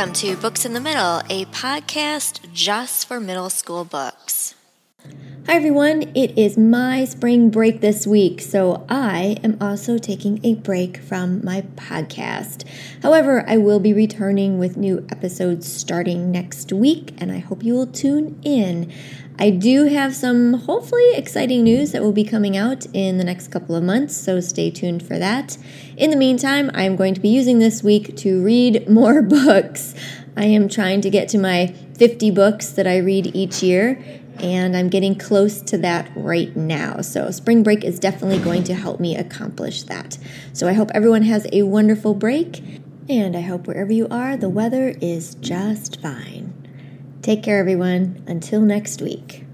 Welcome to Books in the Middle, a podcast just for middle school books. Hi everyone, it is my spring break this week, so I am also taking a break from my podcast. However, I will be returning with new episodes starting next week, and I hope you will tune in. I do have some hopefully exciting news that will be coming out in the next couple of months, so stay tuned for that. In the meantime, I'm going to be using this week to read more books. I am trying to get to my 50 books that I read each year, and I'm getting close to that right now. So, spring break is definitely going to help me accomplish that. So, I hope everyone has a wonderful break, and I hope wherever you are, the weather is just fine. Take care, everyone. Until next week.